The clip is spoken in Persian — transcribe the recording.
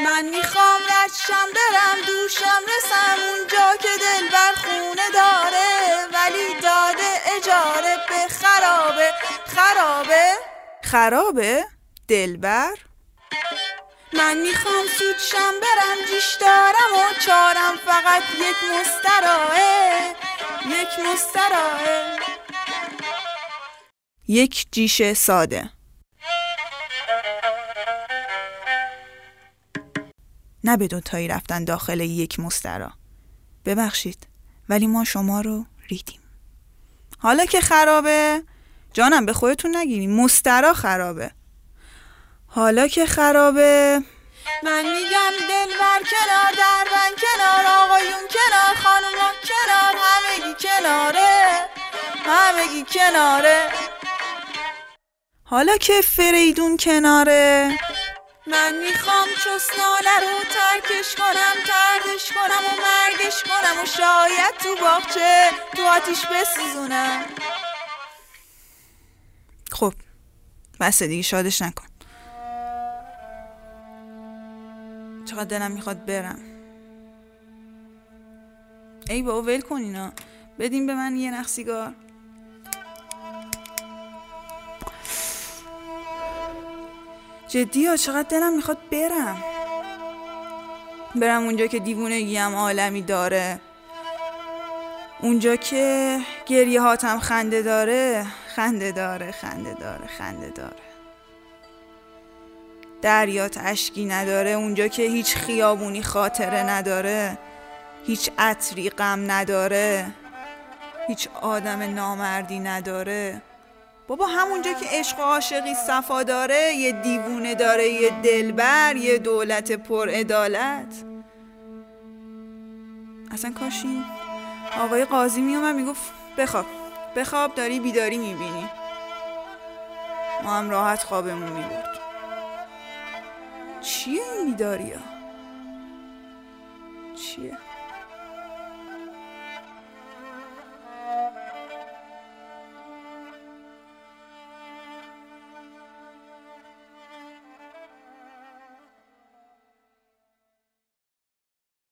من می‌خوام رشم برم دوشم رسم اونجا که دل بر خونه داره ولی داده اجاره به خرابه. خرابه؟ خرابه؟ دلبر من می‌خوام سودشم برم جیش دارم و چارم فقط یک مستراه یک مستراه یک جیش ساده. نه به دوتایی رفتن داخل یک مسترا. ببخشید ولی ما شما رو ریدیم. حالا که خرابه جانم به خودتون نگیریم. مسترا خرابه. حالا که خرابه. من میگم دل بر کنار دربن کنار آقایون کنار خانوما کنار همگی کناره همگی کناره. حالا که فریدون کناره. من می‌خوام چسناله رو ترکش کنم تردش کنم و مرگش کنم و شاید تو باغچه تو آتیش بسوزونم. خب بس دیگه شادش نکن. چقدر دلم می‌خواد برم. ای بابا ول کن اینا. بدین به من یه نخ جدی ها چقدر دلم می‌خواد برم. برم اونجا که دیوونگی هم عالمی داره. اونجا که گریه هاتم خنده داره خنده داره خنده داره خنده داره. دریات اشکی نداره اونجا که هیچ خیابونی خاطره نداره هیچ عطری غم نداره هیچ آدم نامردی نداره. بابا همونجا که عشق و عاشقی صفا داره یه دیوونه داره یه دلبر یه دولت پر ادالت اصلا کاش این آقای قاضی میومد می‌گفت بخواب بخواب داری بیداری می‌بینی ما هم راحت خوابمون می‌برد چیه این بیداری ها؟ چیه؟